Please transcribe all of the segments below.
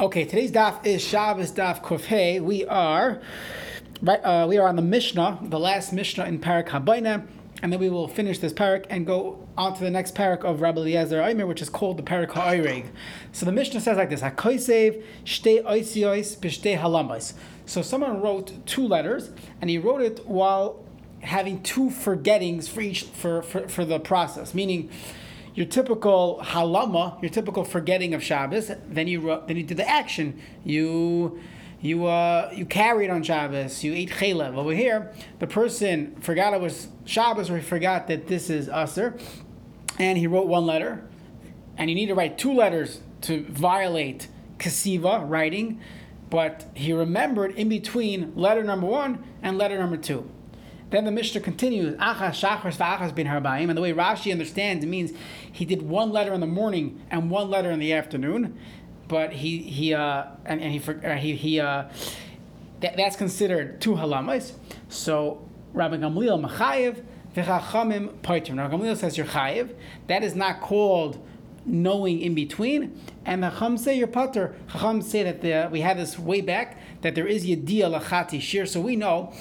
Okay, today's daf is Shabbos daf Kufhei. We are right. Uh, we are on the Mishnah, the last Mishnah in Parak Habayna, and then we will finish this parak and go on to the next parak of Rabbi Eliezer Aimer, which is called the parak Ha'ireg. So the Mishnah says like this: Hakoisev shtei oisiois. So someone wrote two letters, and he wrote it while having two forgettings for each for for, for the process, meaning your typical halama, your typical forgetting of Shabbos, then you then you did the action. You you uh, you carried on Shabbos. You ate chaylev. Over here, the person forgot it was Shabbos, or he forgot that this is Aser, and he wrote one letter, and you need to write two letters to violate kasiva writing, but he remembered in between letter number one and letter number two. Then the Mishnah continues, Achas Shachars v'Achas bin Harbaim, and the way Rashi understands, it means he did one letter in the morning and one letter in the afternoon, but he he uh, and, and he uh, he he uh, that, that's considered two halamas. So Rabbi Gamliel Machayev v'Chachamim Paitim. Rabbi Gamliel says you're chayev. That is not called knowing in between. And the Chacham say you're pater. Chacham say that the, we had this way back that there is yediyah lachati shir. So we know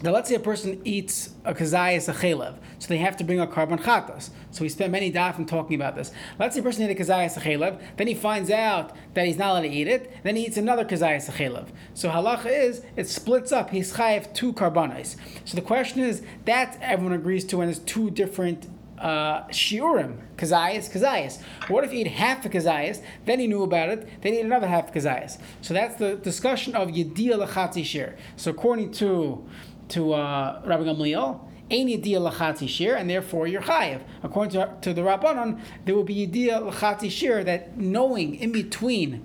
now, let's say a person eats a kazayas a chelev, so they have to bring a korban chatas. So we spent many dafim talking about this. Let's say a person ate a kazayas a chelev, then he finds out that he's not allowed to eat it, then he eats another kazayas a chelev. So halacha is it splits up. He's chayev two carbonis. So the question is that everyone agrees to, and there's two different uh, shiurim, kazayas, kazayas. What if he ate half a kazayas, then he knew about it, then he ate another half kazayas? So that's the discussion of yediyah lachatzi shir. So according to to uh, Rabbi Gamliel, Ein Yediyah Lachati Shir, and therefore you're Chayiv. According to, to the Rabbanon, there will be Yediyah Lachati Shir, that knowing in between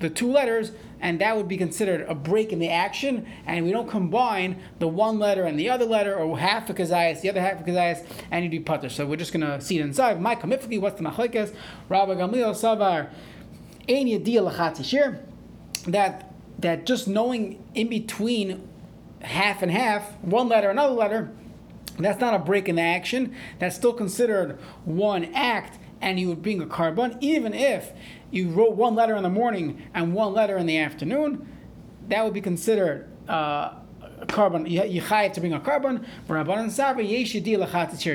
the two letters, and that would be considered a break in the action, and we don't combine the one letter and the other letter, or half a kazayas, the other half of kazayas, and you do putter. So we're just going to see it inside. My kamifli, what's the machlekes? Rabbi Gamliel Savar, Ein Yediyah Lachati Shir, that that just knowing in between half and half, one letter, another letter, that's not a break in the action. That's still considered one act, and you would bring a korban, even if you wrote one letter in the morning and one letter in the afternoon. That would be considered uh, korban, you have to bring a korban.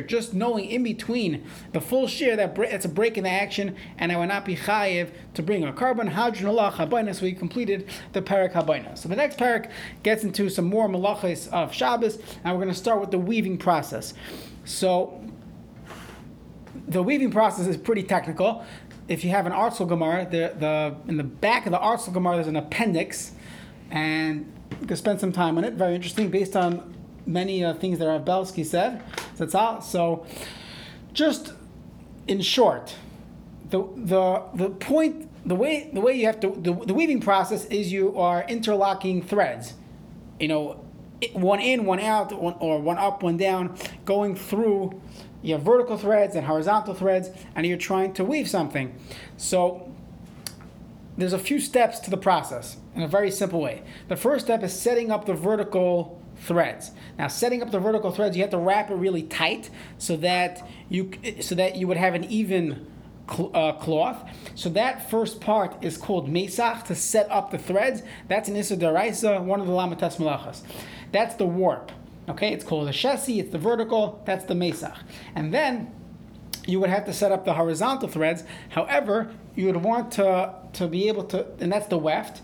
Just knowing in between the full share that it's a break in the action, and I will not be chayiv to bring a korban. So we completed the parak habayna. So the next parak gets into some more malachas of Shabbos, and we're going to start with the weaving process. So the weaving process is pretty technical. If you have an ArtScroll Gemara, the, the, in the back of the ArtScroll Gemara, there's an appendix, and spend some time on it. Very interesting, based on many uh, things that Rav Belsky said. That's all. So, just in short, the the the point, the way the way you have to the, the weaving process is you are interlocking threads. You know, one in, one out, one, or one up, one down, going through. You have vertical threads and horizontal threads, and you're trying to weave something. So there's a few steps to the process in a very simple way. The first step is setting up the vertical threads. Now, setting up the vertical threads, you have to wrap it really tight so that you so that you would have an even uh, cloth. So that first part is called mesach to set up the threads. That's an issa deraisa, one of the lamates malachas. That's the warp. Okay, it's called a chassis. It's the vertical. That's the mesach, and then you would have to set up the horizontal threads. However, you would want to, to be able to, and that's the weft.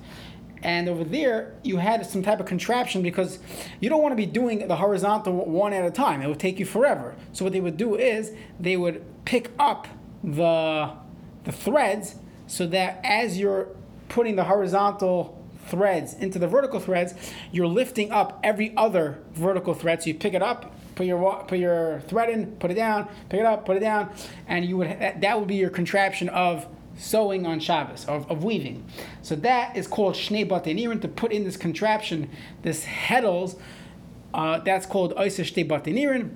And over there, you had some type of contraption because you don't want to be doing the horizontal one at a time. It would take you forever. So what they would do is they would pick up the, the threads so that as you're putting the horizontal threads into the vertical threads, you're lifting up every other vertical thread. So you pick it up, put your put your thread in, put it down, pick it up, put it down, and you would that would be your contraption of sewing on Shabbos, of, of weaving. So that is called Shnei Batenirin, to put in this contraption, this heddles, uh, that's called Oisa Shnei Batenirin.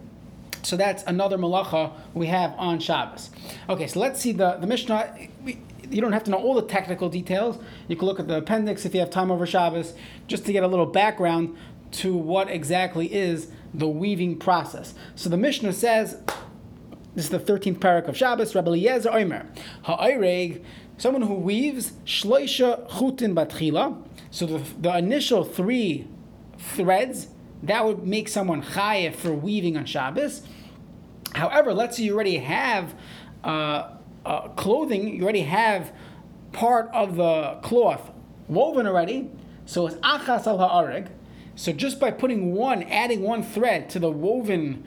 So that's another malacha we have on Shabbos. Okay, so let's see the, the Mishnah. We, you don't have to know all the technical details. You can look at the appendix if you have time over Shabbos, just to get a little background to what exactly is the weaving process. So the Mishnah says, this is the 13th parak of Shabbos, Rabbi Eliezer Omer, Ha'ireg someone who weaves shloisha chutin batchila. So the, the initial three threads that would make someone chayev for weaving on Shabbos. However, let's say you already have uh, uh, clothing, you already have part of the cloth woven already. So it's achas al ha'areg. So just by putting one, adding one thread to the woven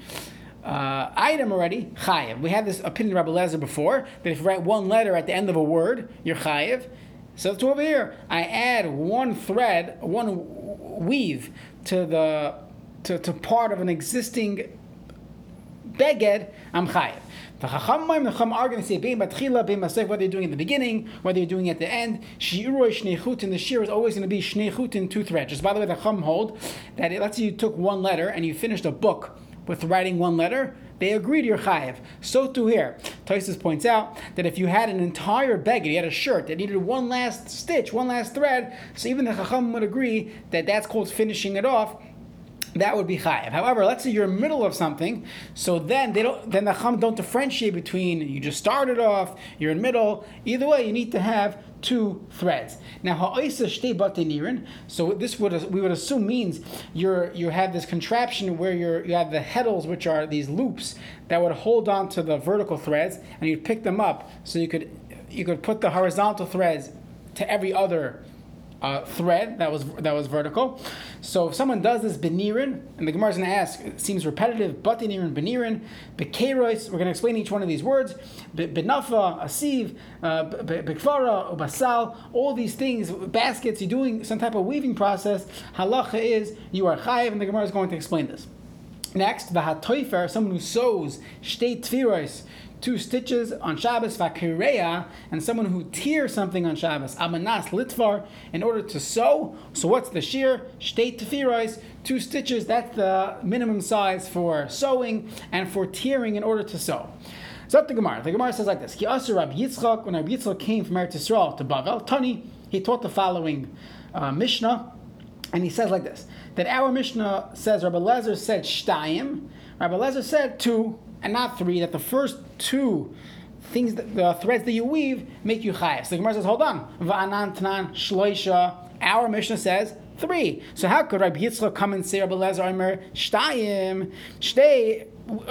uh, item already, chayev. We had this opinion of Rabbi Lezer before that if you write one letter at the end of a word, you're chayev. So it's over here. I add one thread, one weave to the to, to part of an existing beged, I'm chayev. The Chachamim, the Chacham are going to say, Bein Batchila, Bein Masef, whether you're doing at the beginning, whether you're doing at the end. Shi'uroi Shnechutin, the shear is always going to be sheichutin two threads. Just by the way, the Chacham hold that it, let's say you took one letter and you finished a book with writing one letter, they agreed you're chayiv. So too here. Tosfos points out that if you had an entire beggar, you had a shirt that needed one last stitch, one last thread, so even the chacham would agree that that's called finishing it off that would be chayiv. However, let's say you're in the middle of something, so then they don't. Then the chum don't differentiate between you just started off, you're in middle. Either way, you need to have two threads. Now, shtei. So this would we would assume means you're you have this contraption where you're you have the heddles, which are these loops that would hold on to the vertical threads, and you'd pick them up so you could you could put the horizontal threads to every other uh, thread that was that was vertical. So if someone does this benirin, and the Gemara is going to ask, it seems repetitive, but benirin, benirin, bekerois, we're going to explain each one of these words, benafa, asiv, uh, bekvara, basal, all these things, baskets, you're doing some type of weaving process, halacha is, you are chayiv, and the Gemara is going to explain this. Next, the hatoifer, someone who sews, shtei tfiros, two stitches on Shabbos, vakireya, and someone who tears something on Shabbos, amanas litvar, in order to sew. So what's the shear? Shtei tefirais, two stitches, that's the minimum size for sewing and for tearing in order to sew. So the Gemara. The Gemara says like this: Ki Asur Rabbi Yitzchak, when Rabbi Yitzchak came from Eretz Yisrael to Bavel, Tani, he taught the following uh, Mishnah, and he says like this: that our Mishnah says Rabbi Lezer said shtayim, Rabbi Lezer said two and not three, that the first two things, that, the threads that you weave, make you chayav. So the Gemara says, hold on. Va'anan tanan shloisha. Our Mishnah says three. So how could Rabbi Yitzchak come and say Rabbi Lezer Omer shtayim shtei?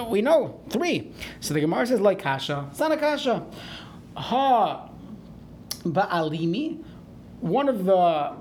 We know three. So the Gemara says like kasha. It's kasha. Ha ba'alimi. One of the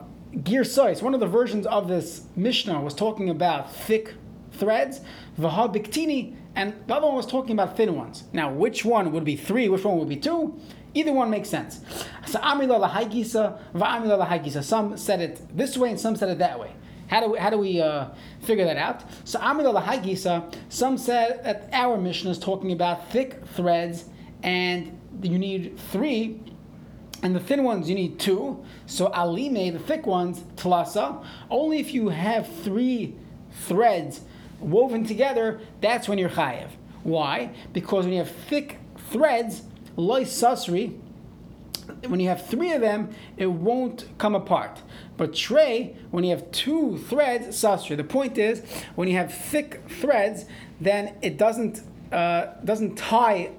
gear size, one of the versions of this Mishnah was talking about thick threads. Vaha biktini and the other one was talking about thin ones. Now, which one would be three? Which one would be two? Either one makes sense. So amila lahaigisa, va'amila lahaigisa. Some said it this way and some said it that way. How do we, how do we uh, figure that out? So amila lahaigisa. Some said that our mission is talking about thick threads, and you need three, and the thin ones you need two. So alime, the thick ones, tlasa. Only if you have three threads woven together, that's when you're chayev. Why? Because when you have thick threads, loy susri, when you have three of them, it won't come apart. But tray, when you have two threads, susri. The point is, when you have thick threads, then it doesn't uh, doesn't tie.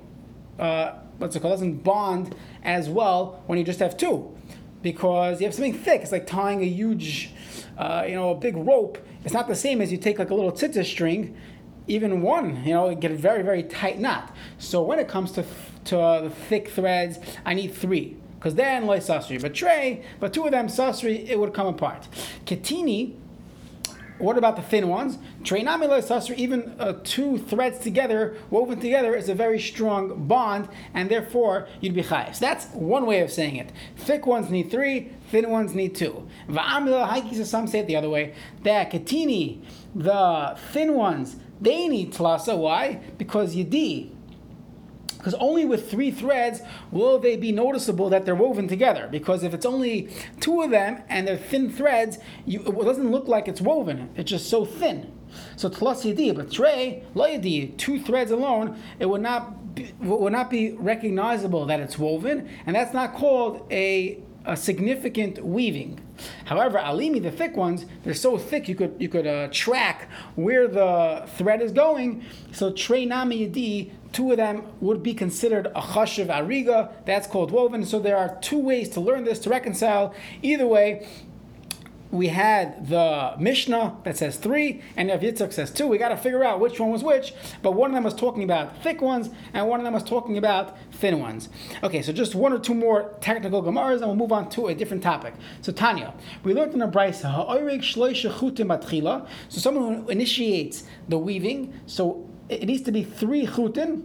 Uh, what's it called? Doesn't bond as well when you just have two, because you have something thick. It's like tying a huge, uh, you know, a big rope it's not the same as you take like a little tzitzit string, even one, you know, get a very, very tight knot. So when it comes to, to uh, the thick threads, I need three. Because then, loy sasri. But tray, but two of them sasri, it would come apart. Ketini, what about the thin ones? Even uh, two threads together, woven together, is a very strong bond, and therefore you'd be chayes. That's one way of saying it. Thick ones need three, thin ones need two. Some say it the other way. That katini, the thin ones, they need tlasa. Why? Because yidi, because only with three threads will they be noticeable that they're woven together. Because if it's only two of them and they're thin threads, you, it doesn't look like it's woven. It's just so thin. So tlas yadi, but tray lo yadi, two threads alone, it would not be, would not be recognizable that it's woven, and that's not called a a significant weaving. However, alimi, the thick ones, they're so thick you could you could uh, track where the thread is going. So trey nami yadi, two of them would be considered a chashiv ariga. That's called woven. So there are two ways to learn this to reconcile. Either way, we had the Mishnah that says three, and Rav Yitzchak says two. We got to figure out which one was which, but one of them was talking about thick ones, and one of them was talking about thin ones. Okay, so just one or two more technical Gemaras, and we'll move on to a different topic. So Tanya, we learned in the Brisa, so someone who initiates the weaving, so it needs to be three chutin,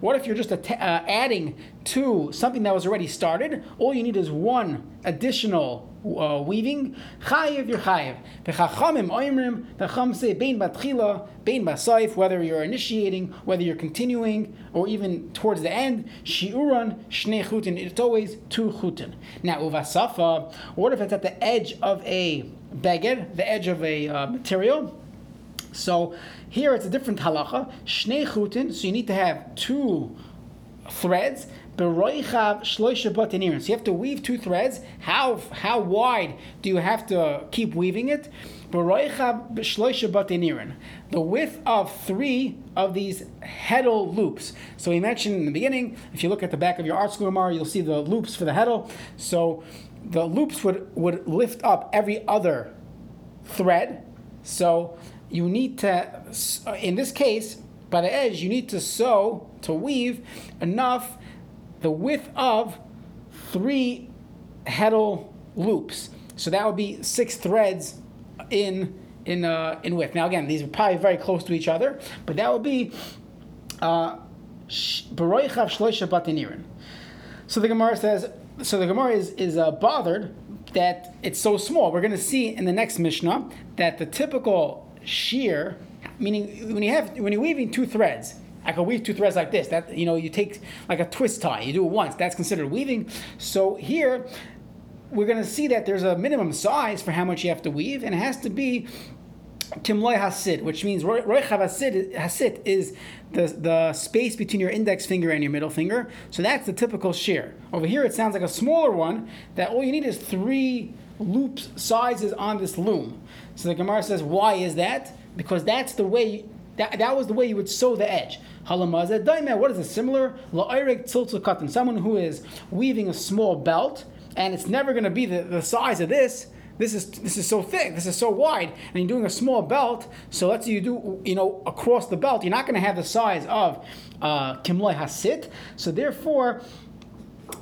what if you're just uh, adding to something that was already started? All you need is one additional uh, weaving. Chayiv, you're chayiv. V'chachamim oimrim, the chum say bein batchila, bein basayif, whether you're initiating, whether you're continuing, or even towards the end, shiuran, shnei chutin, it's always two chutin. Now, uvasafa, what if it's at the edge of a beged, the edge of a uh, material? So here it's a different halacha. Shnei chutin, so you need to have two threads. Beroichav shloisha batinirin. So you have to weave two threads. How how wide do you have to keep weaving it? Beroichav shloisha batinirin. The width of three of these heddle loops. So we mentioned in the beginning. If you look at the back of your ArtScroll Gemara, you'll see the loops for the heddle. So the loops would would lift up every other thread. So you need to, in this case, by the edge, you need to sew, to weave enough, the width of three heddle loops. So that would be six threads in in uh, in width. Now again, these are probably very close to each other, but that would be uh, so the Gemara says, so the Gemara is, is uh, bothered that it's so small. We're going to see in the next Mishnah that the typical shear, meaning when you have when you're weaving two threads, I can weave two threads like this. That you know, you take like a twist tie, you do it once. That's considered weaving. So here, we're going to see that there's a minimum size for how much you have to weave, and it has to be timloy hasid, which means roy hasid hasit is the the space between your index finger and your middle finger. So that's the typical shear. Over here, it sounds like a smaller one. That all you need is three loops sizes on this loom. So the Gemara says, why is that? Because that's the way, that, that was the way you would sew the edge. Halamazah daimeh, what is it? Similar? La'irek tziltzul katan, someone who is weaving a small belt, and it's never going to be the, the size of this. This is this is so thick, this is so wide, and you're doing a small belt. So let's say you do you know across the belt, you're not going to have the size of uh, kimloy hasit. So therefore,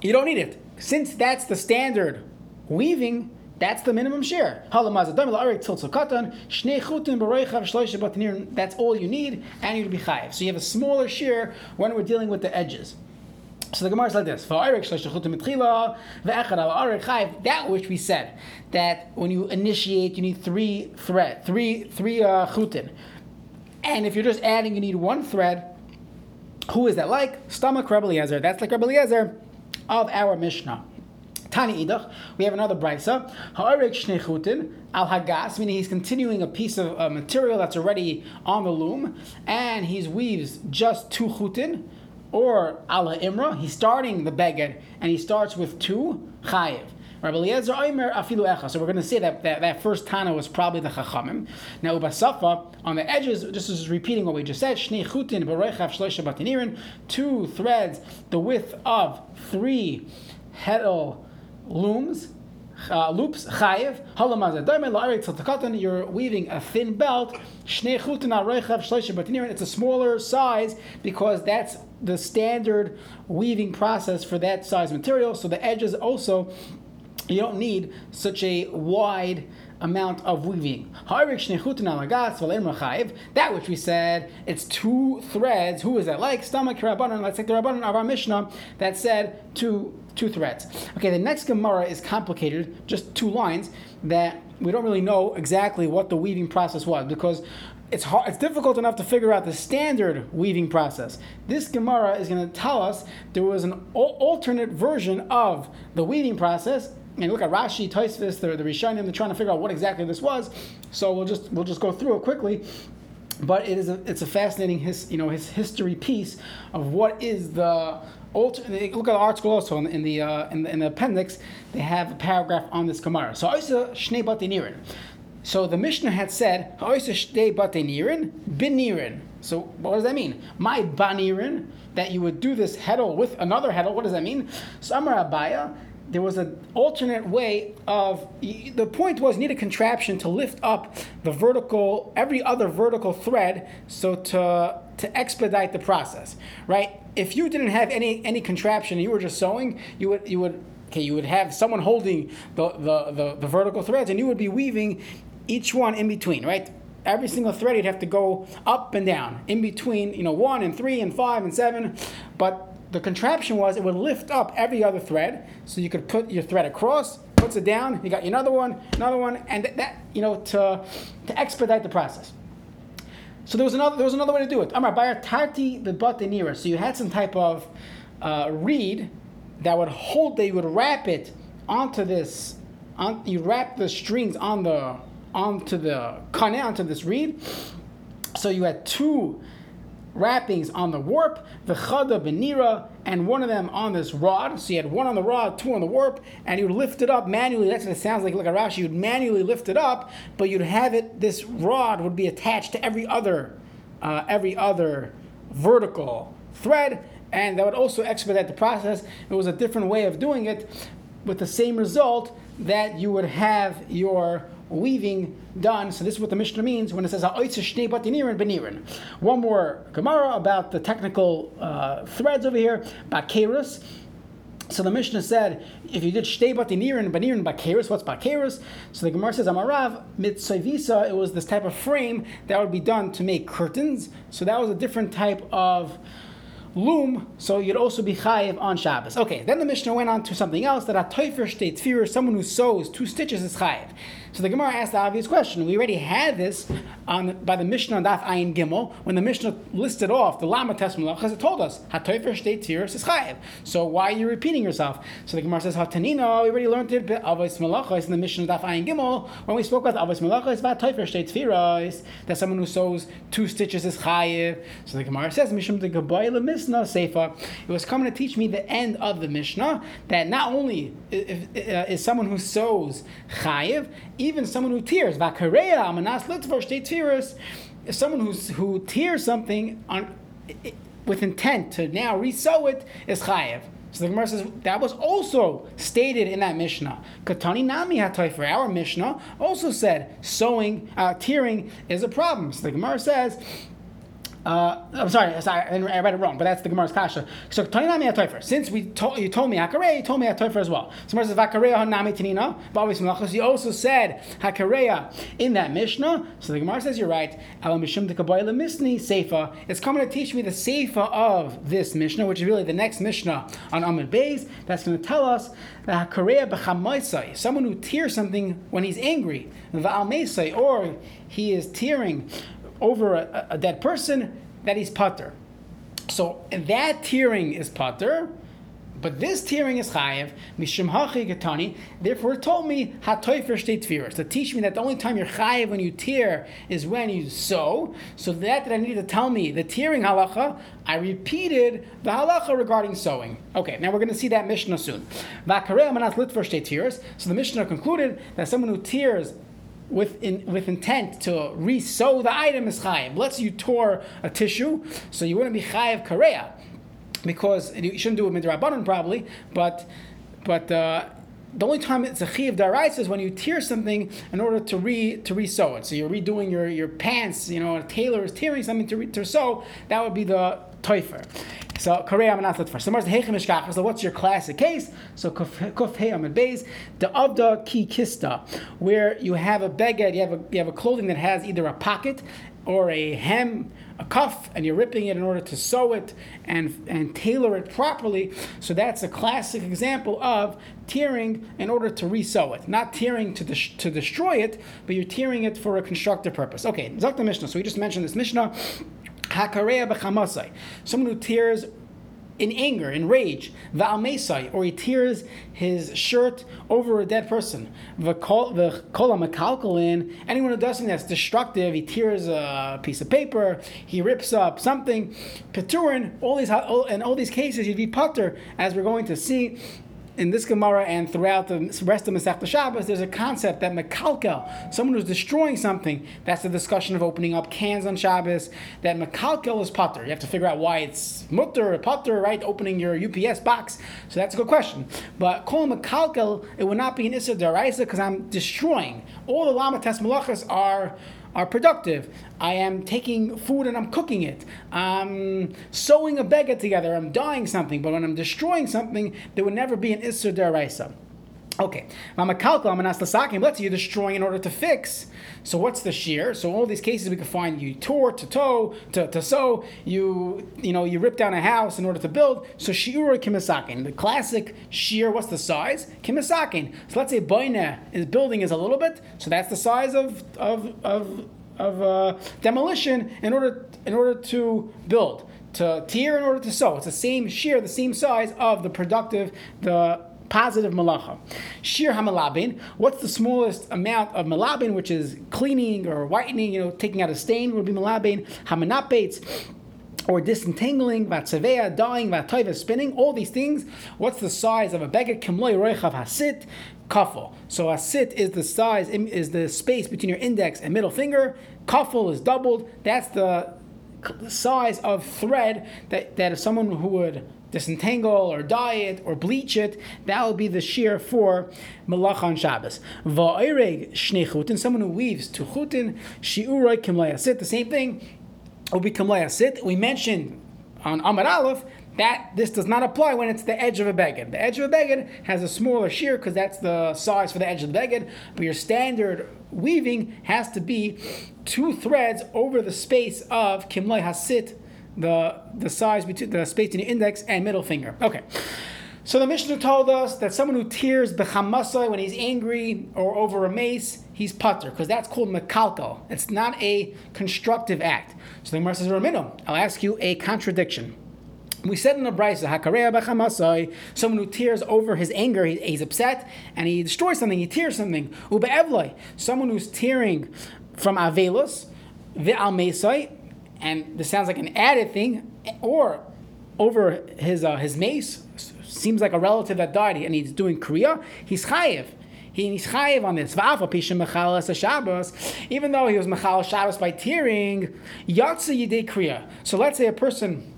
you don't need it. Since that's the standard weaving, that's the minimum share. That's all you need, and you'd be chayiv. So you have a smaller share when we're dealing with the edges. So the Gemara is like this: That which we said that when you initiate, you need three thread, three three uh, chutin, and if you're just adding, you need one thread. Who is that like? Stomach Rebbe Eliezer. That's like Rebbe Eliezer of our Mishnah. Tani idach, we have another brisa. Ha'arek shnei chutin al hagas, meaning he's continuing a piece of uh, material that's already on the loom, and he weaves just two chutin, or al imra. He's starting the beged, and he starts with two chayiv. So we're going to say that, that that first Tana was probably the Chachamim. Now Ubasafa on the edges, this is repeating what we just said. Batinirin. Two threads, the width of three heddle looms, uh, loops, chayiv, you're weaving a thin belt, it's a smaller size because that's the standard weaving process for that size material. So the edges also, you don't need such a wide amount of weaving. That which we said, it's two threads. Who is that like? Stomach Rabbanon. Let's take the Rabbanon of our Mishnah that said two two threads. Okay, the next Gemara is complicated, just two lines that we don't really know exactly what the weaving process was because it's hard, it's difficult enough to figure out the standard weaving process. This Gemara is going to tell us there was an alternate version of the weaving process. And look at Rashi, Tosfos, the, the Rishonim, they're trying to figure out what exactly this was. So we'll just we'll just go through it quickly but it is a, it's a fascinating his you know his history piece of what is the look at the ArtScroll also in, in the, uh, in the in the appendix. They have a paragraph on this Gemara. So Oisa Shnei Batinirin. So the Mishnah had said Oisa Shnei Batinirin Binirin. So what does that mean? My banirin that you would do this heddle with another heddle. What does that mean? So Amar Abaye there was an alternate way of the point was need a contraption to lift up the vertical every other vertical thread so to to expedite the process right? If you didn't have any any contraption and you were just sewing you would you would okay you would have someone holding the the, the, the vertical threads and you would be weaving each one in between right? Every single thread you'd have to go up and down in between you know one and three and five and seven but the contraption was it would lift up every other thread, so you could put your thread across, puts it down, you got another one, another one, and that, that you know to to expedite the process. So there was another there was another way to do it. Amar the batinira. So you had some type of uh, reed that would hold you would wrap it onto this on, you wrap the strings on the onto the kane onto this reed. So you had two wrappings on the warp, the chada benira, and one of them on this rod. So you had one on the rod, two on the warp, and you would lift it up manually. That's what it sounds like, like a Rashi. You'd manually lift it up, but you'd have it. This rod would be attached to every other, uh, every other vertical thread, and that would also expedite the process. It was a different way of doing it, with the same result that you would have your weaving done. So this is what the Mishnah means when it says One more Gemara about the technical uh, threads over here. Bakerus. So the Mishnah said, if you did shtei batinirin, banirin bakerus, what's bakerus? So the Gemara says, Amarav mitzayvisa, it was this type of frame that would be done to make curtains. So that was a different type of loom, so you'd also be chayiv on Shabbos. Okay, then the Mishnah went on to something else that a toifer state tefirah, someone who sews two stitches is chayiv. So the Gemara asked the obvious question. We already had this on by the Mishnah on Daf Ayin Gimel when the Mishnah listed off the Lama Tesmalach because it told us Hatoifer Shtei Tiras is Chayev. So why are you repeating yourself? So the Gemara says Hatanina. We already learned it Avos Malachos in the Mishnah on Daf Ayin Gimel when we spoke about Avos Malachos about Hatoifer Shtei that someone who sews two stitches is Chayev. So the Gemara says Mishum the Gabayla Mishnah Seifa. It was coming to teach me the end of the Mishnah that not only is, uh, is someone who sews Chayev even someone who tears, vakareya amanas litvar state tears, someone who's, who tears something on, with intent to now resew it is chayev. So the Gemara says that was also stated in that Mishnah. Katani Nami for Our Mishnah also said sewing, uh, tearing is a problem. So the Gemara says uh, I'm sorry, sorry, I read it wrong, but that's the Gemara's kasha. So Toinami Atoifer. Since we told you told me Hakarei, you told me Atoifer as well. So Gemara says Hakareya Hanami Tanina, Bavis Melachos. You also said Hakareya in that Mishnah. So the Gemara says you're right. Elam Mishum the Kaboyla Misni Seifa. It's coming to teach me the Seifa of this Mishnah, which is really the next Mishnah on Amid Beis. That's going to tell us that Hakareya Bechamaisai, someone who tears something when he's angry, Va'al or he is tearing over a, a dead person, that he's putter. So that tearing is putter, but this tearing is chayev. Mishum hachi. Therefore, told me hatoifer state tefirus to teach me that the only time you're chayev when you tear is when you sew. So that that I needed to tell me the tearing halacha. I repeated the halacha regarding sewing. Okay, now we're going to see that Mishnah soon. So the Mishnah concluded that someone who tears with in, with intent to re-sew the item is chayiv. Let's you tore a tissue, so you wouldn't be chayiv kareya because you shouldn't do it midrabanan probably, but but. Uh, the only time it's a chiv darais is when you tear something in order to re to re-sew it. So you're redoing your, your pants, you know, a tailor is tearing something to, re, to sew, that would be the toifer. So Korea Amanat first. So So what's your classic case? So Kuf Hey Amid Beis, the Avda Ki Kista, where you have a beged, you have a you have a clothing that has either a pocket or a hem, a cuff, and you're ripping it in order to sew it and and tailor it properly. So that's a classic example of tearing in order to resew it, not tearing to to destroy it, but you're tearing it for a constructive purpose. Okay, Zakta Mishnah. So we just mentioned this Mishnah. Hakareya b'chamasai. Someone who tears in anger, in rage, va'almesai, or he tears his shirt over a dead person. V'kola mekalkalin, anyone who does something that's destructive, he tears a piece of paper, he rips up something. Peturin, all these, in all these cases, you'd be putter, as we're going to see in this Gemara and throughout the rest of Masechta Shabbos, there's a concept that Mekalkel, someone who's destroying something, that's the discussion of opening up cans on Shabbos, that Mekalkel is potter. You have to figure out why it's mutter or potter, right? Opening your UPS box. So that's a good question. But calling Mekalkel, it would not be an Issa Daraisa because I'm destroying. All the Lama Tes Malachas are are productive. I am taking food and I'm cooking it. I'm sewing a beggar together. I'm dyeing something. But when I'm destroying something, there would never be an Isser Deraisa. Okay, let's say you're destroying in order to fix. So what's the shear? So all these cases we can find you tore to toe to, to sew. You you know you rip down a house in order to build. So shiur kimisakin. The classic shear. What's the size? Kimisakin. So let's say boina is building is a little bit. So that's the size of of of of uh, demolition in order in order to build to tear in order to sew. It's the same shear, the same size of the productive the positive malacha. Shir hamalabin, what's the smallest amount of malabin, which is cleaning or whitening, you know, taking out a stain would be malabin. Hamanapets, or disentangling, vatsavea, dying, vataiva, spinning, all these things. What's the size of a beggar? Kimloy roichav hasit, kafel. So a sit is the size, is the space between your index and middle finger. Kafel is doubled. That's the size of thread that, that if someone who would disentangle or dye it or bleach it, that will be the shear for Malach on Shabbos. Va'ireg chutin, someone who weaves to chutin, shi'uroi kim sit, the same thing, will be kim sit. We mentioned on Amar Aleph that this does not apply when it's the edge of a beged. The edge of a beged has a smaller shear because that's the size for the edge of the beged, but your standard weaving has to be two threads over the space of kimlay hasit the the size between the space between the index and middle finger. Okay. So the Mishnah told us that someone who tears bechamasai when he's angry or over a mace, he's putter, because that's called mekalkal. It's not a constructive act. So the Gemara says, Ramino, I'll ask you a contradiction. We said in the Brisa, Hakareya bechamasai, someone who tears over his anger, he, he's upset, and he destroys something, he tears something. Ube'evloi, someone who's tearing from avelus, ve'al mesai, and this sounds like an added thing, or over his uh, his mace seems like a relative that died and he's doing kriya, he's chayiv. he's chayiv on this. Even though he was mechal Shabbos by tearing, yatsa yidei kriya. So let's say a person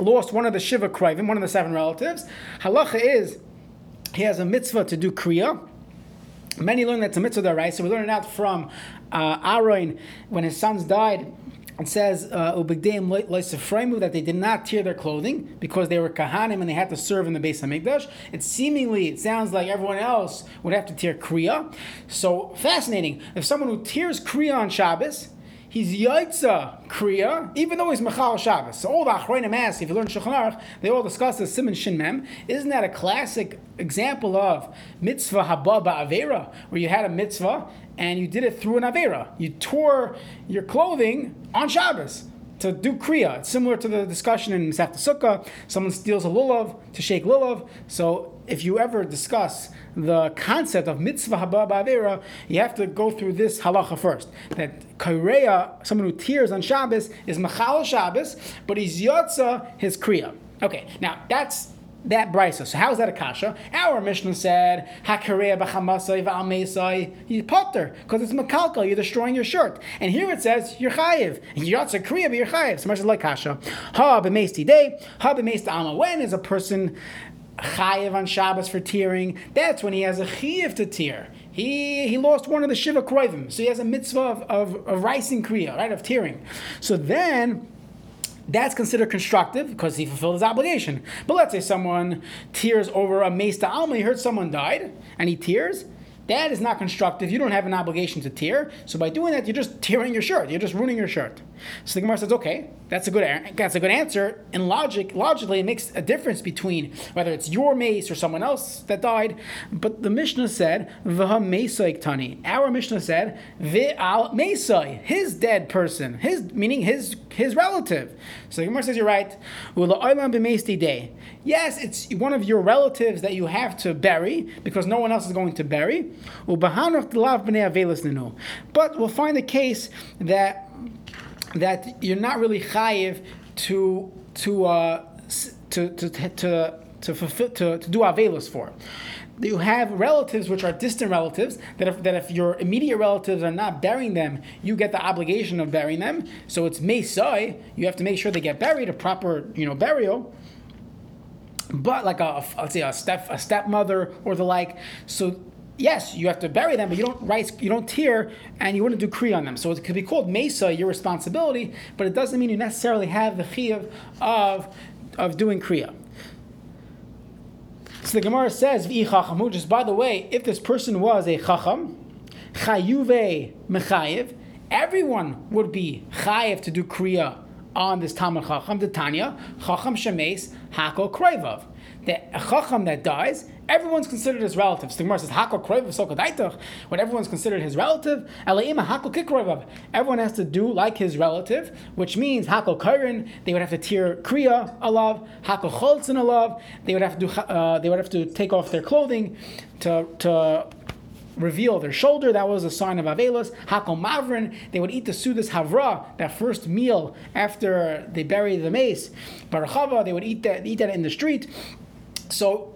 lost one of the shiva krivim, one of the seven relatives. Halacha is he has a mitzvah to do kriya. Many learn that's a mitzvah right? So we learn it out from uh, Aaron when his sons died it says uh, that they did not tear their clothing because they were kahanim and they had to serve in the base of Mikdash. It seemingly it sounds like everyone else would have to tear kriya. So fascinating. If someone who tears kriya on Shabbos, he's yaitza kriya, even though he's mechal Shabbos. So all the achronim ask, if you learn Shulchan Aruch, they all discuss the simon shin mem. Isn't that a classic example of mitzvah haba ba'avera, where you had a mitzvah and you did it through an Avera. You tore your clothing on Shabbos to do Kriya. It's similar to the discussion in Masechta Sukkah. Someone steals a lulav to shake lulav. So if you ever discuss the concept of mitzvah haba ba'avera, you have to go through this halacha first. That kaireya, someone who tears on Shabbos, is machal Shabbos, but he's yotza his kriya. Okay, now that's that brisa. So how is that a kasha? Our Mishnah said hakareya b'chamasai v'almeisai you potter because it's makalka. You're destroying your shirt. And here it says you're chayiv. You're kriya, but you're chayiv. So much like kasha. Ha b'meisti day. Ha b'meisti alma. When is a person chayiv on Shabbos for tearing? That's when he has a chayiv to tear. He, he lost one of the Shiva Kroivim, so he has a mitzvah of, of, of rising Kriya, right, of tearing. So then, that's considered constructive because he fulfilled his obligation. But let's say someone tears over a mace to Alma, he heard someone died, and he tears. That is not constructive. You don't have an obligation to tear. So by doing that, you're just tearing your shirt. You're just ruining your shirt. So the Gemara says, okay, that's a good that's a good answer. And logic, logically, it makes a difference between whether it's your mace or someone else that died. But the Mishnah said, "V'ha tani." Our Mishnah said, "V'al mesai," his dead person, his meaning his his relative. So the Gemara says, "You're right." Yes, it's one of your relatives that you have to bury because no one else is going to bury. But we'll find a case that that you're not really chayiv to to uh, to to to to, fulfill, to, to do avelos for. You have relatives which are distant relatives that if, that if your immediate relatives are not burying them, you get the obligation of burying them. So it's mesai. You have to make sure they get buried, a proper you know burial. But like a, let's say a step a stepmother or the like. So yes, you have to bury them, but you don't write, you don't tear, and you wouldn't do kri on them. So it could be called mesa, your responsibility, but it doesn't mean you necessarily have the chiyuv of of doing kriya. So the Gemara says. Just by the way, if this person was a chacham, chayuve mechayev, everyone would be chayev to do kriya on this Talmud Chacham, the Tanya, Chacham Shemes, Hako Kroivav. The Chacham that dies, everyone's considered his relative. Gemara says, Hako Kroivav Sokadaitach, when everyone's considered his relative, Elaima Hako Kikroivav. Everyone has to do like his relative, which means Hako Kairin, they would have to tear Kriya alav, Hako Cholzin alav, they would have to do, uh, they would have to take off their clothing to, to reveal their shoulder. That was a sign of Avelos. Hakol Mavrin, they would eat the Sudas Havra, that first meal after they bury the mace. Barachava, they would eat that, eat that in the street. So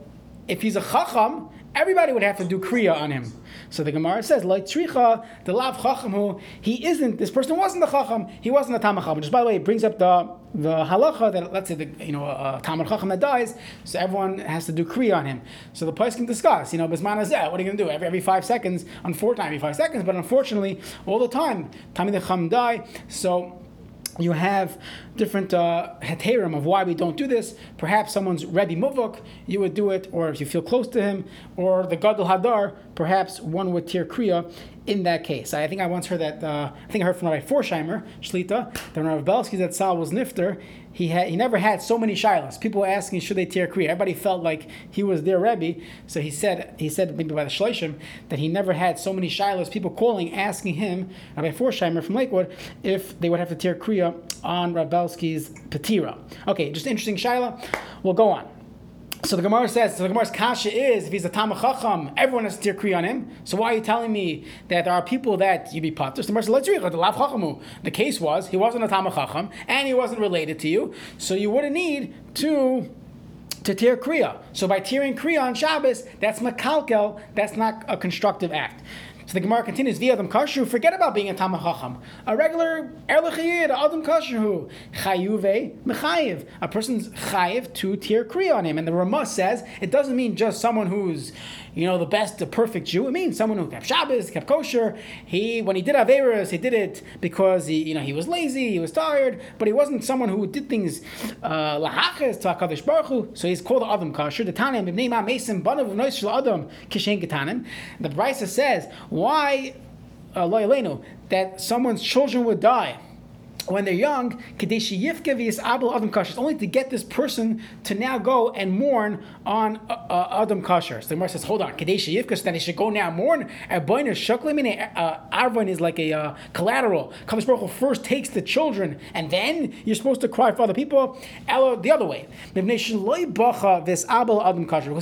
if he's a Chacham, everybody would have to do Kriya on him. So the Gemara says, like Tricha, the Lav Chacham who he isn't, this person wasn't the Chacham, he wasn't a Tamacham. Just by the way, it brings up the the halacha that let's say the you know a, Talmud Chacham that dies, so everyone has to do kriya on him. So the place can discuss, you know, Bisman Azeh, what are you going to do every every five seconds? on four Unfortunately, every five seconds, but unfortunately, all the time, Talmud Chacham die. So you have different uh, heterim of why we don't do this. Perhaps someone's Rebbe Muvuk, you would do it, or if you feel close to him, or the Gadol Hadar, perhaps one would tear Kriya in that case. I think I once heard that, uh, I think I heard from Rabbi Forchheimer, Shlita, that Rabbi Belsky that Sal was Nifter, he had he never had so many shilas. People were asking should they tear kriya. Everybody felt like he was their rebbe. So he said he said maybe by the shloshim that he never had so many shilas. People calling asking him Rabbi Forchheimer from Lakewood if they would have to tear kriya on Rav Belsky's patira. Okay, just interesting shaila. We'll go on. So the Gemara says, so the Gemara's kasha is, if he's a Tamach Chacham, everyone has to tear Kri on him. So why are you telling me that there are people that you'd be patur? The Gemara says, let's read the case was, he wasn't a Tamach Chacham, and he wasn't related to you, so you wouldn't need to to tear kriya. So by tearing kriya on Shabbos, that's makalkel, that's not a constructive act. So the Gemara continues, via Adam Kashu, forget about being a Tamachacham. A regular Erlechayid, Adam Kashu, Chayuve, Mechayiv. A person's Chayiv to tear Kriya on him. And the Ramah says it doesn't mean just someone who's you know, the best, the perfect Jew. It means someone who kept Shabbos, kept kosher. He, when he did Averas, he did it because he, you know, he was lazy, he was tired, but he wasn't someone who did things uh, lahaches to Hakadosh Baruch. So he's called Adam kosher. The Tanim ibnei Ma Mason banav nois Adam kishen. The Brisa says why uh, that someone's children would die when they're young, It's only to get this person to now go and mourn on uh, uh Adam Kasher. So the Gemara says, hold on, Kadesh Yivka, then he should go now mourn. Uh, Arvon is like a uh, collateral. Kadosh first takes the children, and then you're supposed to cry for other people. The other way. Because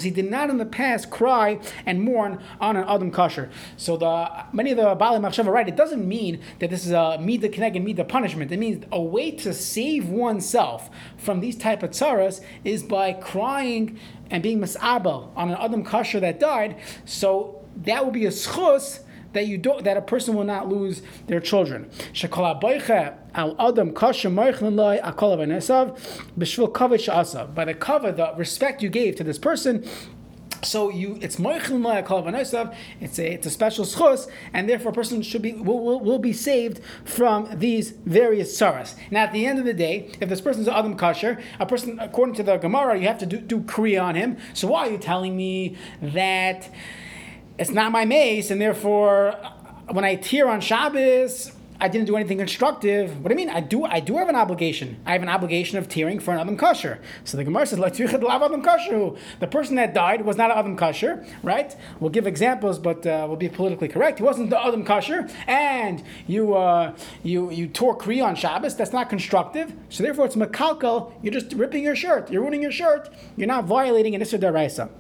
he did not in the past cry and mourn on an Adam Kasher. So the many of the Bali Machshava right, it doesn't mean that this is a Mida Kineg and Mida punishment. That means a way to save oneself from these type of tsaras is by crying and being misabel on an adam kasher that died. So that will be a schus that you don't that a person will not lose their children. By the cover, the respect you gave to this person, so you, it's moichin It's a it's a special schus, and therefore a person should be will, will, will be saved from these various tsaras. Now, at the end of the day, if this person's adam kasher, a person according to the Gemara, you have to do, do kriya on him. So why are you telling me that it's not my mace, and therefore when I tear on Shabbos, I didn't do anything constructive. What do you mean? I do I do have an obligation. I have an obligation of tearing for an Adam Kasher. So the Gemara says, Adam Kasher. The person that died was not Adam Kasher, right? We'll give examples, but uh, we'll be politically correct. He wasn't the Adam Kasher, and you uh, you you tore Kriya on Shabbos. That's not constructive. So therefore, it's Makalkal. You're just ripping your shirt. You're ruining your shirt. You're not violating an Issa Daraisa.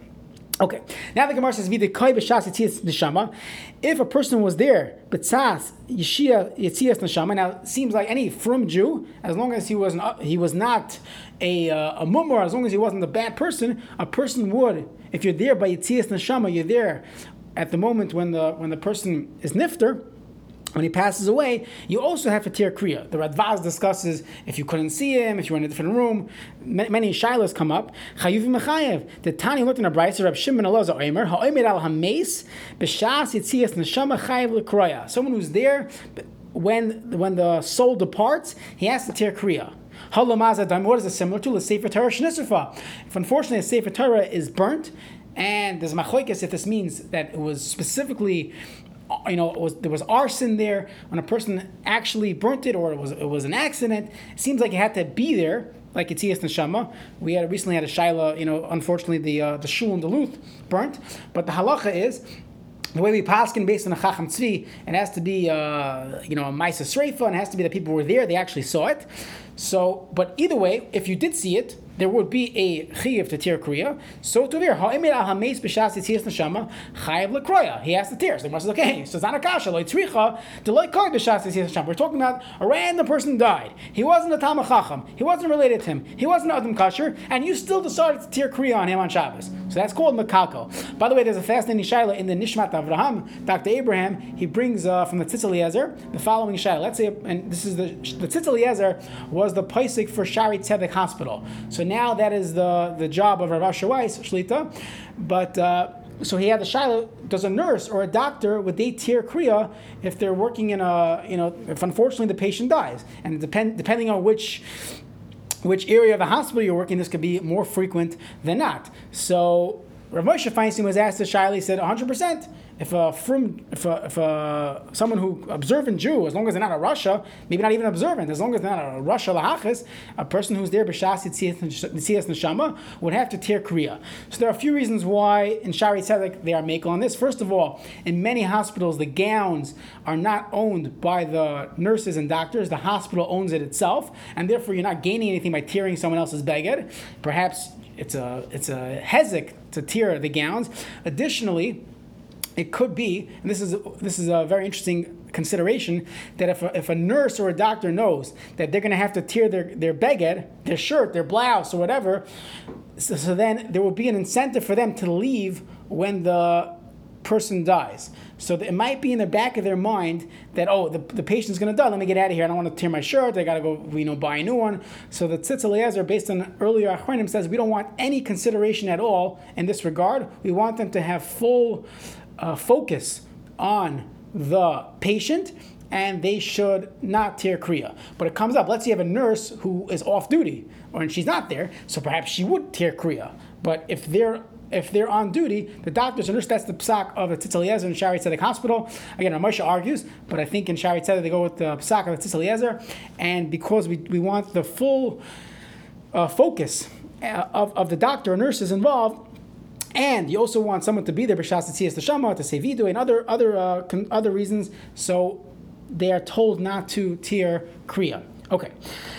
Okay, now the Gemara says, neshama." If a person was there, b'tzas yeshia yitzias neshama. Now, it seems like any from Jew, as long as he was not, he was not a uh, a mummer, as long as he wasn't a bad person, a person would. If you're there by yitzias neshama, you're there at the moment when the when the person is nifter when he passes away, you also have to tear kriya. The Radvaz discusses if you couldn't see him, if you were in a different room. Many shilas come up. Chayuv mechayev. The Tani looked in a brayser of Shimon Elazar Omer. Ha'omer al hames b'shas yitzias neshama chayev lekroya. Someone who's there when when the soul departs, he has to tear kriya. What is it similar to? The Sefer Torah Shnisrfa. If unfortunately a Sefer Torah is burnt, and there's machlokes if this means that it was specifically you know, was, there was arson there when a person actually burnt it, or it was it was an accident. It seems like it had to be there, like it's Neshama. We had recently had a shaila, you know, unfortunately the uh, the shul in Duluth burnt, but the halacha is. The way we paskin based on a chacham tzvi, it has to be, uh, you know, a ma'isa and it has to be that people were there, they actually saw it. So, but either way, if you did see it, there would be a chiyav to tear kriya. So to there, ha'emir al hameis b'shas yitzias neshama chayav lekroya. He has to tear. So the says, okay, so zanakasha loy tzricha deloy koy b'shas yitzias neshama. We're talking about a random person died. He wasn't a chacham. He wasn't related to him. He wasn't adam kasher, and you still decided to tear kriya on him on Shabbos. So that's called makako. By the way, there's a fascinating shaila in the Nishmat Avraham. Dr. Abraham he brings uh, from the Tzitz the following shaila. Let's say, and this is the the Tzitz was the paisik for Shari Tzedek Hospital. So now that is the, the job of Rav Asher Weiss, Shlita. But uh, so he had the shiloh, does a nurse or a doctor, would they tear Kriya if they're working in a, you know, if unfortunately the patient dies? And depend, depending on which which area of the hospital you're working, this could be more frequent than not. So Rav Moshe Feinstein was asked to Shaila, he said 100% if a from if a, if a someone who observant Jew, as long as they're not a Russia, maybe not even observant, as long as they're not a Russia lahachis, a person who's there b'shas yitzias neshama would have to tear kriya. So there are a few reasons why in Shari Tzedek they are making on this. First of all, in many hospitals the gowns are not owned by the nurses and doctors. The hospital owns it itself, and therefore you're not gaining anything by tearing someone else's beged. Perhaps it's a it's a hezek to tear the gowns. Additionally it could be, and this is this is a very interesting consideration, that if a, if a nurse or a doctor knows that they're going to have to tear their their beged, their shirt, their blouse, or whatever, so, so then there will be an incentive for them to leave when the person dies. So it might be in the back of their mind that oh the, the patient's going to die. Let me get out of here. I don't want to tear my shirt. I got to go you know buy a new one. So the Tzitz based on earlier Achronim, says we don't want any consideration at all in this regard. We want them to have full uh, focus on the patient and they should not tear kriya. But it comes up. Let's say you have a nurse who is off duty, or and she's not there, so perhaps she would tear kriya. But if they're if they're on duty, the doctors and nurse, that's the psak of the Tzitz Eliezer in Shari Tzedek Hospital. Again, Ramosha argues, but I think in Shari Tzedek they go with the psak of the Tzitz Eliezer. And because we, we want the full uh, focus uh, of, of the doctor or nurses involved, and you also want someone to be there b'shas tzias neshama to say vidu and other other uh, con- other reasons. So they are told not to tear kriya. Okay,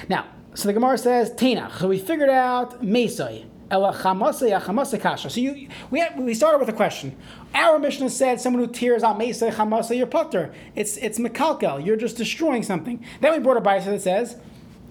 now so the Gemara says tenach. So we figured out mesai. So you, we, have, we started with a question. Our Mishnah said someone who tears out mesa chamasa, you're putter. It's it's mekalkel. You're just destroying something. Then we brought a b'ayis that says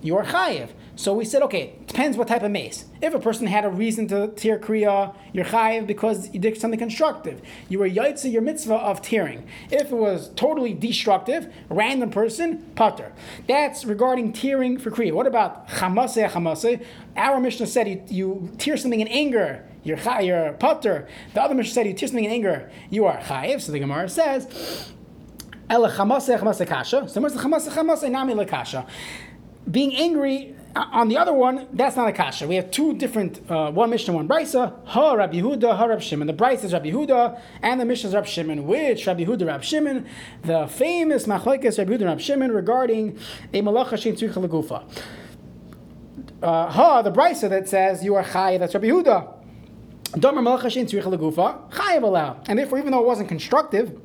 you're chayiv. So we said, okay, depends what type of mace. If a person had a reason to tear kriya, you're chayiv because you did something constructive. You were yaitza your mitzvah of tearing. If it was totally destructive, random person, putter. That's regarding tearing for kriya. What about chamase chamase? Our Mishnah said you, you tear something in anger, you're, chay, you're putter. The other Mishnah said you tear something in anger, you are chayiv. So the Gemara says, Ela chamase chamase kasha. So where's the chamase chamase nami lekasha? being angry on the other one, that's not a kasha. We have two different, uh, one Mishnah, one Brisa. Ha Rabbi Yehuda, Ha Rabbi Shimon. The Brisa is Rabbi Yehuda, and the Mishnah is Rabbi Shimon. Which Rabbi Yehuda, Rabbi Shimon, the famous machlekes Rabbi Yehuda, Rabbi Shimon regarding a malacha shein tzricha legufa. Uh, ha, the Brisa that says you are chay, that's Rabbi Yehuda. Domer malacha shein tzricha legufa, chayav allow. And therefore, even though it wasn't constructive,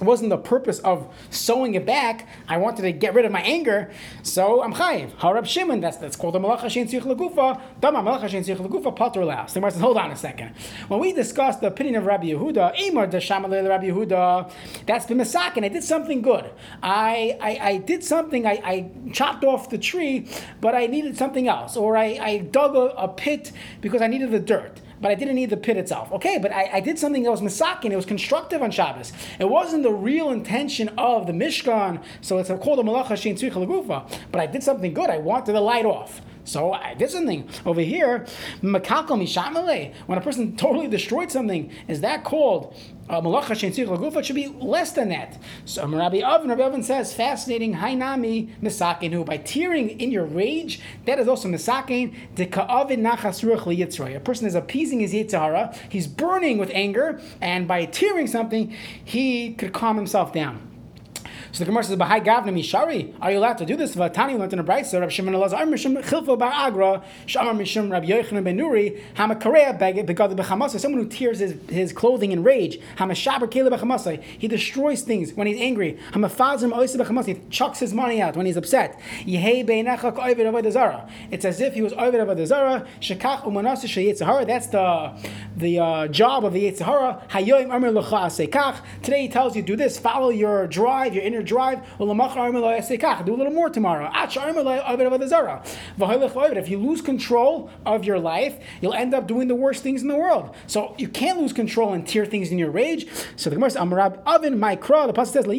it wasn't the purpose of sewing it back. I wanted to get rid of my anger, so I'm chayiv. Harab Shimon, that's that's called the malacha shein tzich legufa. Dama malacha shein tzich legufa pater laus. The says, hold on a second. When we discussed the opinion of Rabbi Yehuda, Emar de Shamalei Rabbi Yehuda, that's been and I did something good. I I, I did something. I, I chopped off the tree, but I needed something else, or I, I dug a, a pit because I needed the dirt but I didn't need the pit itself. Okay, but I, I did something that was misakin, it was constructive on Shabbos. It wasn't the real intention of the Mishkan, so it's called a malacha shein tzricha but I did something good. I wanted the light off. So I did something over here. Makalko mishamale. When a person totally destroyed something, is that called uh, shein lagufa? It should be less than that. So Rabbi Avin, Rabbi Avin says, fascinating. Hainami misakin who by tearing in your rage, that is also misakin. Nachas A person is appeasing his yitzhara. He's burning with anger, and by tearing something, he could calm himself down. So the Gemara says, "Bahai gavna mishari." Are you allowed to do this? Vatani learned in a brayso. Rav Shimon Elazar Mishum Chilfo Bar Agra Shamar Mishum Rav Yochanan Ben Nuri Hamakareya Begad Bechamasa. Someone who tears his, his clothing in rage. Hamashaber Kele Bechamasa. He destroys things when he's angry. Hamafazim Oisa Bechamasa. He chucks his money out when he's upset. Yehei Beinecha Koivid Avodah. It's as if he was Ovid Avodah Zara. Shekach Umanasa Sheyitzahara. That's the the uh, job of the Yitzhara. Hayoim Amir Lecha Asekach. Today he tells you do this. Follow your drive, your inner drive. Do a little more tomorrow. If you lose control of your life, you'll end up doing the worst things in the world. So you can't lose control and tear things in your rage. So the Gemara says, Avin Maikra, the Pasuk says, El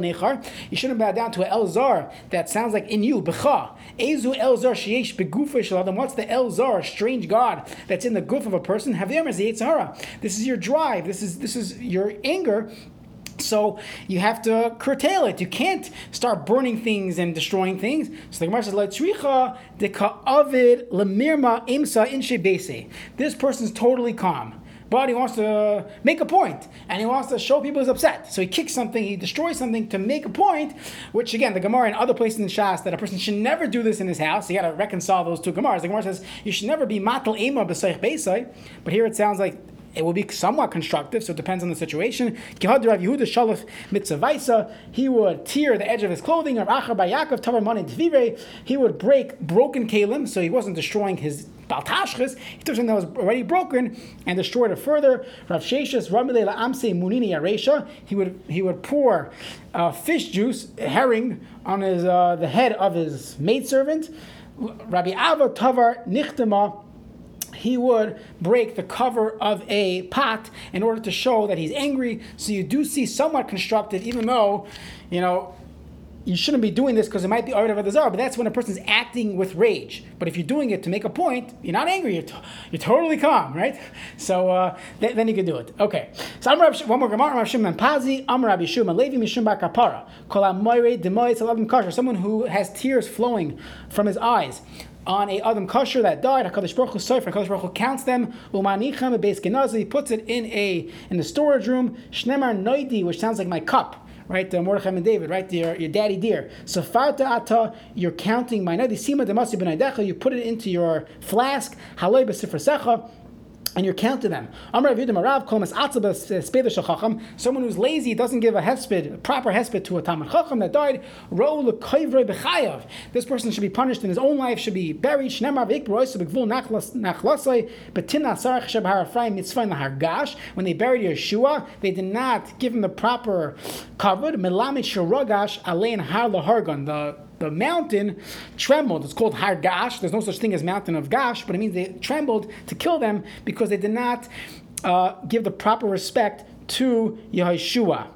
Nechar. You shouldn't bow down to an El Zar that sounds like in you, Becha. Ezu El Zar Sheyesh Begufa. What's the El Zar, strange God that's in the goof of a person? Have the This is your drive. This is this is your anger so you have to curtail it. You can't start burning things and destroying things. So the Gemara says, "Leitzricha deka'avid lemirma imsa inshebese." This person's totally calm, but he wants to make a point and he wants to show people he's upset. So he kicks something, he destroys something to make a point. Which again, the Gemara and other places in Shas that a person should never do this in his house. You got to reconcile those two Gemaras. The Gemara says you should never be matal ema b'seich but here it sounds like it will be somewhat constructive, so it depends on the situation. He would tear the edge of his clothing, he would break broken kalim, so he wasn't destroying his baltashchis, he took something that was already broken and destroyed it further. Rav Sheshas Ramile Munini Aresha, he would he would pour uh, fish juice, herring, on his uh, the head of his maidservant. Rabbi Ava Tavar Nichtema he would break the cover of a pot in order to show that he's angry. So you do see somewhat constructive, even though, you know, you shouldn't be doing this because it might be Ard of Adazar, but that's when a person's acting with rage. But if you're doing it to make a point, you're not angry, you're, to, you're totally calm, right? So uh, th- then you can do it. Okay. So I'm Rabbi, one more Gemara, Rav Shimon Pazi, I'm Rabbi Shimon Levi Mishum Bakapara, Kol Amoire Demoy Salavim Kasher, someone who has tears flowing from his eyes on a Adam kosher that died. Hakadosh Baruch Hu Sofer. Hakadosh Baruch Hu counts them. Umanichem beis He puts it in a in the storage room. Shnemar noidi, which sounds like my cup. Right, The Mordechai and David, right, your, your daddy dear. So farta ata, you're counting my noidi. Sima demasi b'naidecha, you put it into your flask. Haloi b'sifrasecha and you're counting them. Uh, Someone who's lazy doesn't give a hesped, a proper hesped to a Talmud Chacham that died. This person should be punished in his own life, should be buried. When they buried Yehoshua, they did not give him the proper cover. The the mountain trembled. It's called Har Gash. There's no such thing as mountain of Gash, but it means they trembled to kill them because they did not uh, give the proper respect to Yehoshua.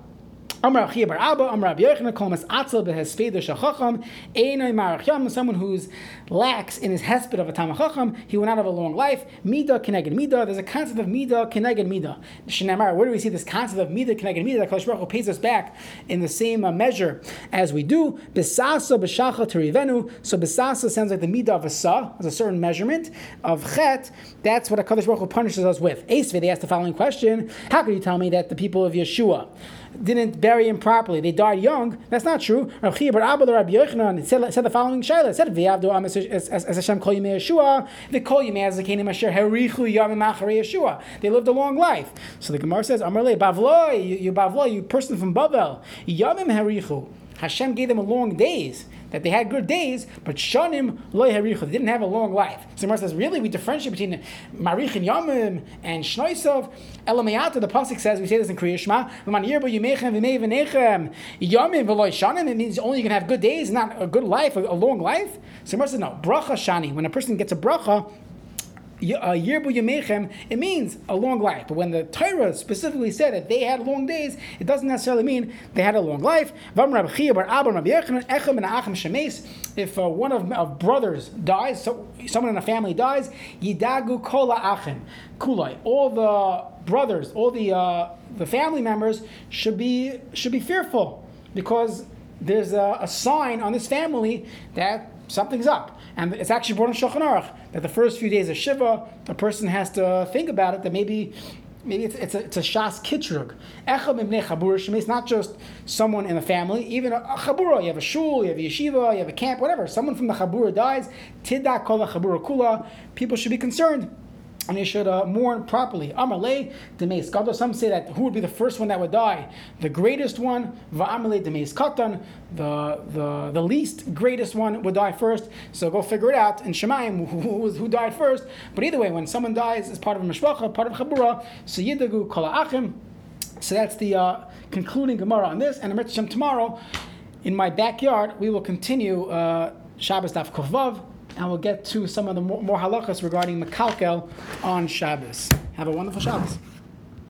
Amar Achia Bar Abba, Amar Rabbi Yochanan, Kol Mas Atzel Behespeda Shachacham, Einay Marach Yam, someone who's lacks in his hesped of a Tamachacham, he will not have a long life. Mida Keneged Mida, there's a concept of Mida Keneged Mida. Shinamar, where do we see this concept of Mida Keneged Mida? Kosh Baruch Hu pays us back in the same uh, measure as we do. Besasa B'shacha Terivenu, so Besasa sounds like the Mida of a Sa, as a certain measurement. Of Chet, that's what a Kadosh Baruch punishes us with. Esve, they asked the following question, how can you tell me that the people of Yehoshua didn't bury him properly. They died young. That's not true. Rav bar Abba Rabbi Yochanan said, said the following shayla. said V'yavdu am as Hashem kol yimei Yehoshua yimei yamim Yehoshua. They lived a long life. So the Gemara says Amarle Bavloi you, you Bavloi you person from Bavel yamim herichu. Hashem gave them long days that they had good days, but shanim loy haricha, they didn't have a long life. So Gemara says, really, we differentiate between marich and yamim and shnoisov. Elamayata, the pasuk says, we say this in Kriya Shema, yamim v'loy shanim. It means only you can have good days, not a good life, a, long life. So Gemara says, no, bracha shani. When a person gets a bracha, Yemechem, it means a long life. But when the Torah specifically said that they had long days, it doesn't necessarily mean they had a long life. If uh, one of, of brothers dies, so someone in a family dies, Yidagu Kola Achim, Kulai. All the brothers, all the uh, the family members should be should be fearful because there's a, a sign on this family that something's up. And it's actually brought in Shulchan Aruch that the first few days of Shiva, a person has to think about it, that maybe maybe it's, it's a, it's a shas kitrug. Echad mibnei chabura It's not just someone in the family, even a, a chabura. You have a shul, you have a yeshiva, you have a camp, whatever. Someone from the chabura dies. Tidak kol chabura kula. People should be concerned and you should uh, mourn properly. Amalei demeis gadol. Some say that who would be the first one that would die? The greatest one. Va'amalei demeis katan. The the the least greatest one would die first. So go figure it out in Shemaim who, who, died first. But either way, when someone dies it's part of a mishpacha, part of chabura, so yidagu kol achim. So that's the uh, concluding Gemara on this. And I'm tomorrow in my backyard. We will continue uh, Shabbos Daf Kovav and we'll get to some of the more, more halachas regarding Mekalkel on Shabbos. Have a wonderful Shabbos.